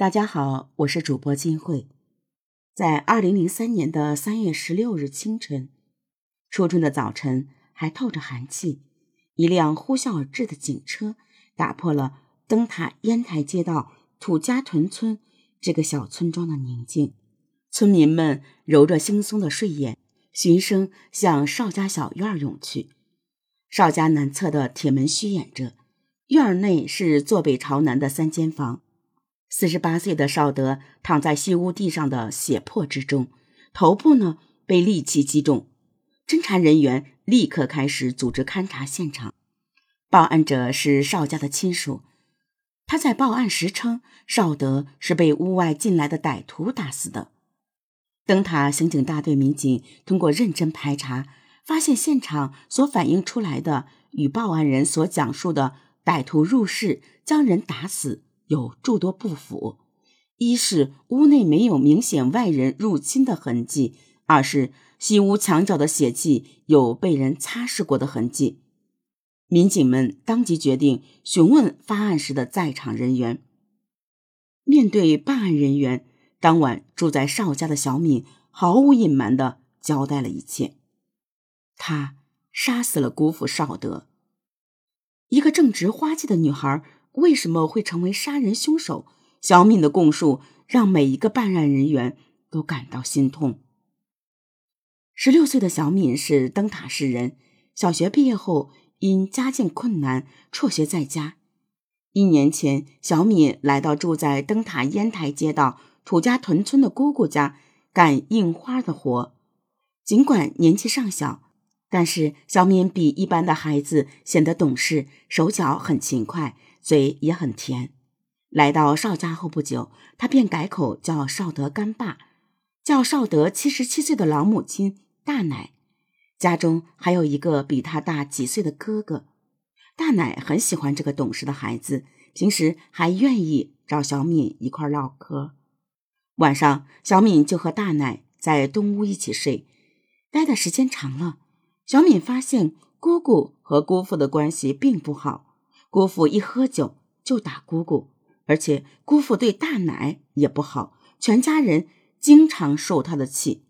大家好，我是主播金慧。在二零零三年的三月十六日清晨，初春的早晨还透着寒气，一辆呼啸而至的警车打破了灯塔烟台街道土家屯村这个小村庄的宁静。村民们揉着惺忪的睡眼，循声向邵家小院涌去。邵家南侧的铁门虚掩着，院内是坐北朝南的三间房。四十八岁的邵德躺在西屋地上的血泊之中，头部呢被利器击中。侦查人员立刻开始组织勘查现场。报案者是邵家的亲属，他在报案时称邵德是被屋外进来的歹徒打死的。灯塔刑警大队民警通过认真排查，发现现场所反映出来的与报案人所讲述的歹徒入室将人打死有诸多不符。一是屋内没有明显外人入侵的痕迹；二是西屋墙角的血迹有被人擦拭过的痕迹。民警们当即决定询问发案时的在场人员。面对办案人员。当晚住在邵家的小敏毫无隐瞒的交代了一切。他杀死了姑父邵德。一个正值花季的女孩为什么会成为杀人凶手？小敏的供述让每一个办案人员都感到心痛。十六岁的小敏是灯塔市人，小学毕业后因家境困难辍学在家。一年前，小敏来到住在灯塔烟台街道。土家屯村的姑姑家干印花的活，尽管年纪尚小，但是小敏比一般的孩子显得懂事，手脚很勤快，嘴也很甜。来到邵家后不久，他便改口叫邵德干爸，叫邵德七十七岁的老母亲大奶。家中还有一个比他大几岁的哥哥。大奶很喜欢这个懂事的孩子，平时还愿意找小敏一块唠嗑。晚上，小敏就和大奶在东屋一起睡，待的时间长了，小敏发现姑姑和姑父的关系并不好。姑父一喝酒就打姑姑，而且姑父对大奶也不好，全家人经常受他的气。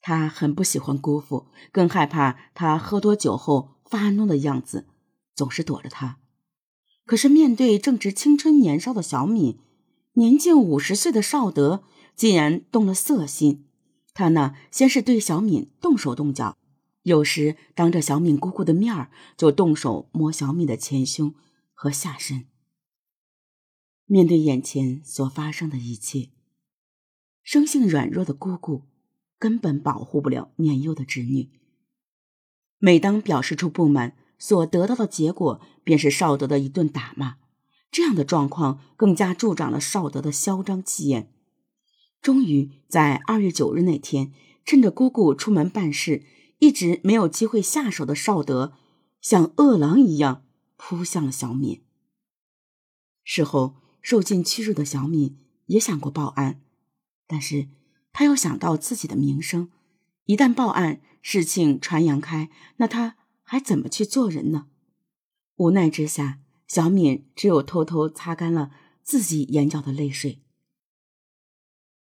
他很不喜欢姑父，更害怕他喝多酒后发怒的样子，总是躲着他。可是面对正值青春年少的小敏，年近五十岁的邵德。竟然动了色心，他呢，先是对小敏动手动脚，有时当着小敏姑姑的面儿就动手摸小敏的前胸和下身。面对眼前所发生的一切，生性软弱的姑姑根本保护不了年幼的侄女。每当表示出不满，所得到的结果便是邵德的一顿打骂。这样的状况更加助长了邵德的嚣张气焰。终于在二月九日那天，趁着姑姑出门办事，一直没有机会下手的邵德，像饿狼一样扑向了小敏。事后受尽屈辱的小敏也想过报案，但是他又想到自己的名声，一旦报案，事情传扬开，那他还怎么去做人呢？无奈之下，小敏只有偷偷擦干了自己眼角的泪水。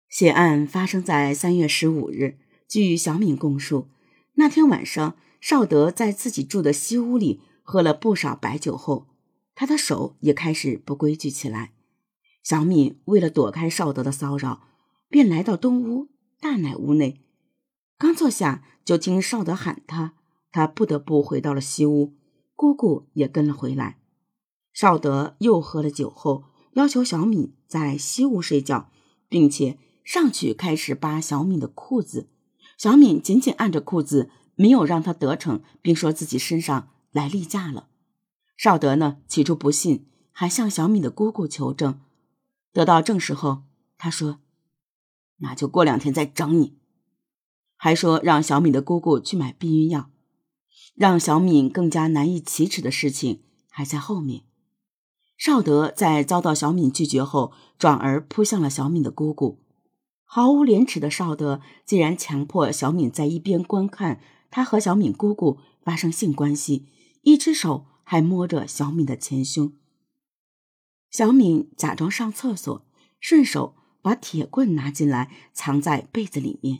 血案发生在三月十五日。据小敏供述，那天晚上，邵德在自己住的西屋里喝了不少白酒后，他的手也开始不规矩起来。小敏为了躲开邵德的骚扰，便来到东屋大奶屋内。刚坐下，就听邵德喊他，他不得不回到了西屋。姑姑也跟了回来。邵德又喝了酒后，要求小敏在西屋睡觉，并且。上去开始扒小敏的裤子，小敏紧紧按着裤子，没有让他得逞，并说自己身上来例假了。邵德呢，起初不信，还向小敏的姑姑求证。得到证实后，他说：“那就过两天再整你。”还说让小敏的姑姑去买避孕药。让小敏更加难以启齿的事情还在后面。邵德在遭到小敏拒绝后，转而扑向了小敏的姑姑。毫无廉耻的邵德竟然强迫小敏在一边观看他和小敏姑姑发生性关系，一只手还摸着小敏的前胸。小敏假装上厕所，顺手把铁棍拿进来，藏在被子里面。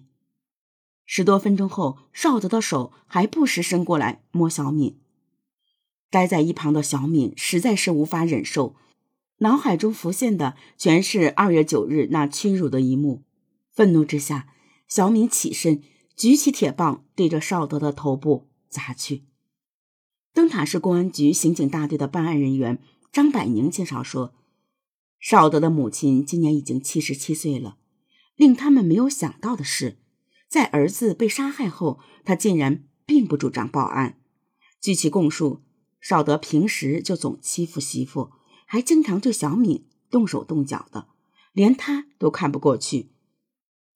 十多分钟后，少德的手还不时伸过来摸小敏。待在一旁的小敏实在是无法忍受，脑海中浮现的全是二月九日那屈辱的一幕。愤怒之下，小敏起身，举起铁棒，对着少德的头部砸去。灯塔市公安局刑警大队的办案人员张百宁介绍说，少德的母亲今年已经七十七岁了。令他们没有想到的是，在儿子被杀害后，他竟然并不主张报案。据其供述。少德平时就总欺负媳妇，还经常对小敏动手动脚的，连他都看不过去。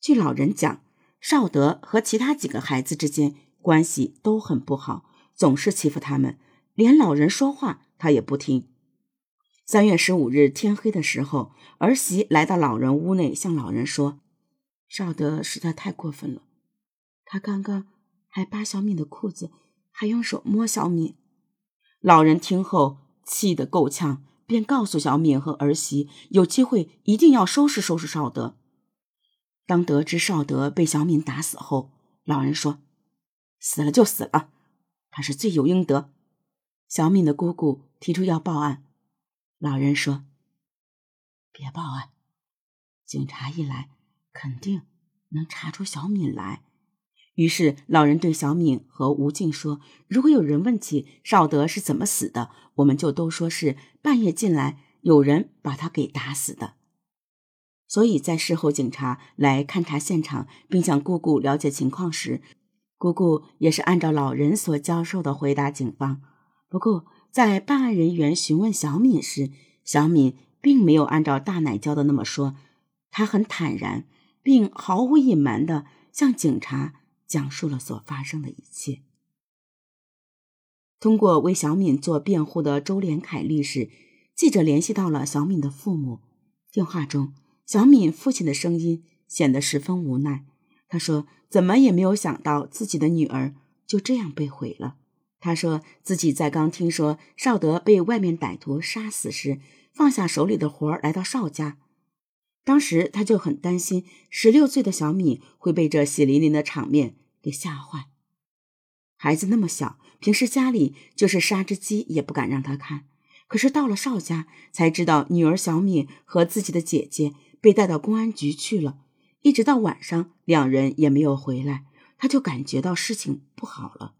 据老人讲，少德和其他几个孩子之间关系都很不好，总是欺负他们，连老人说话他也不听。三月十五日天黑的时候，儿媳来到老人屋内，向老人说：“少德实在太过分了，他刚刚还扒小敏的裤子，还用手摸小敏。”老人听后气得够呛，便告诉小敏和儿媳，有机会一定要收拾收拾少德。当得知少德被小敏打死后，老人说：“死了就死了，他是罪有应得。”小敏的姑姑提出要报案，老人说：“别报案，警察一来，肯定能查出小敏来。”于是，老人对小敏和吴静说：“如果有人问起少德是怎么死的，我们就都说是半夜进来，有人把他给打死的。”所以在事后警察来勘察现场，并向姑姑了解情况时，姑姑也是按照老人所教授的回答警方。不过，在办案人员询问小敏时，小敏并没有按照大奶教的那么说，她很坦然，并毫无隐瞒的向警察。讲述了所发生的一切。通过为小敏做辩护的周连凯律师，记者联系到了小敏的父母。电话中，小敏父亲的声音显得十分无奈。他说：“怎么也没有想到自己的女儿就这样被毁了。”他说自己在刚听说少德被外面歹徒杀死时，放下手里的活儿来到邵家。当时他就很担心，十六岁的小敏会被这血淋淋的场面给吓坏。孩子那么小，平时家里就是杀只鸡也不敢让他看。可是到了邵家，才知道女儿小敏和自己的姐姐被带到公安局去了。一直到晚上，两人也没有回来，他就感觉到事情不好了。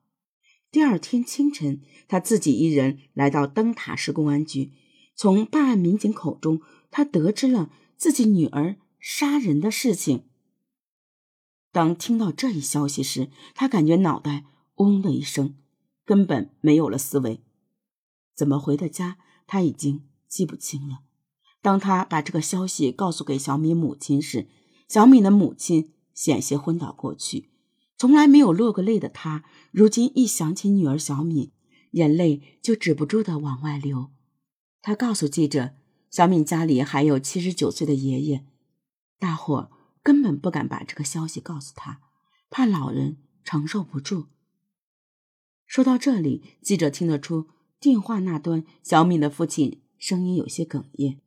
第二天清晨，他自己一人来到灯塔市公安局，从办案民警口中，他得知了。自己女儿杀人的事情。当听到这一消息时，他感觉脑袋嗡的一声，根本没有了思维。怎么回的家，他已经记不清了。当他把这个消息告诉给小敏母亲时，小敏的母亲险些昏倒过去。从来没有落过泪的他，如今一想起女儿小敏，眼泪就止不住的往外流。他告诉记者。小敏家里还有七十九岁的爷爷，大伙根本不敢把这个消息告诉他，怕老人承受不住。说到这里，记者听得出电话那端小敏的父亲声音有些哽咽。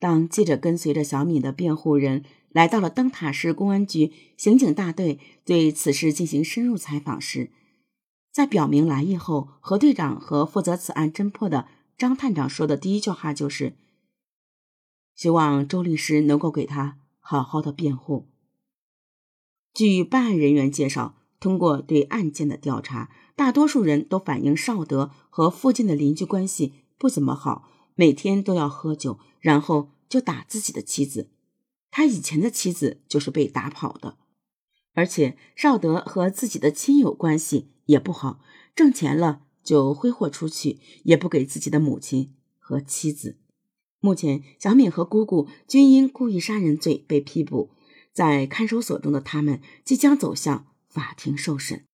当记者跟随着小敏的辩护人来到了灯塔市公安局刑警大队，对此事进行深入采访时，在表明来意后，何队长和负责此案侦破的。张探长说的第一句话就是：“希望周律师能够给他好好的辩护。”据办案人员介绍，通过对案件的调查，大多数人都反映少德和附近的邻居关系不怎么好，每天都要喝酒，然后就打自己的妻子。他以前的妻子就是被打跑的，而且少德和自己的亲友关系也不好，挣钱了。就挥霍出去，也不给自己的母亲和妻子。目前，小敏和姑姑均因故意杀人罪被批捕，在看守所中的他们即将走向法庭受审。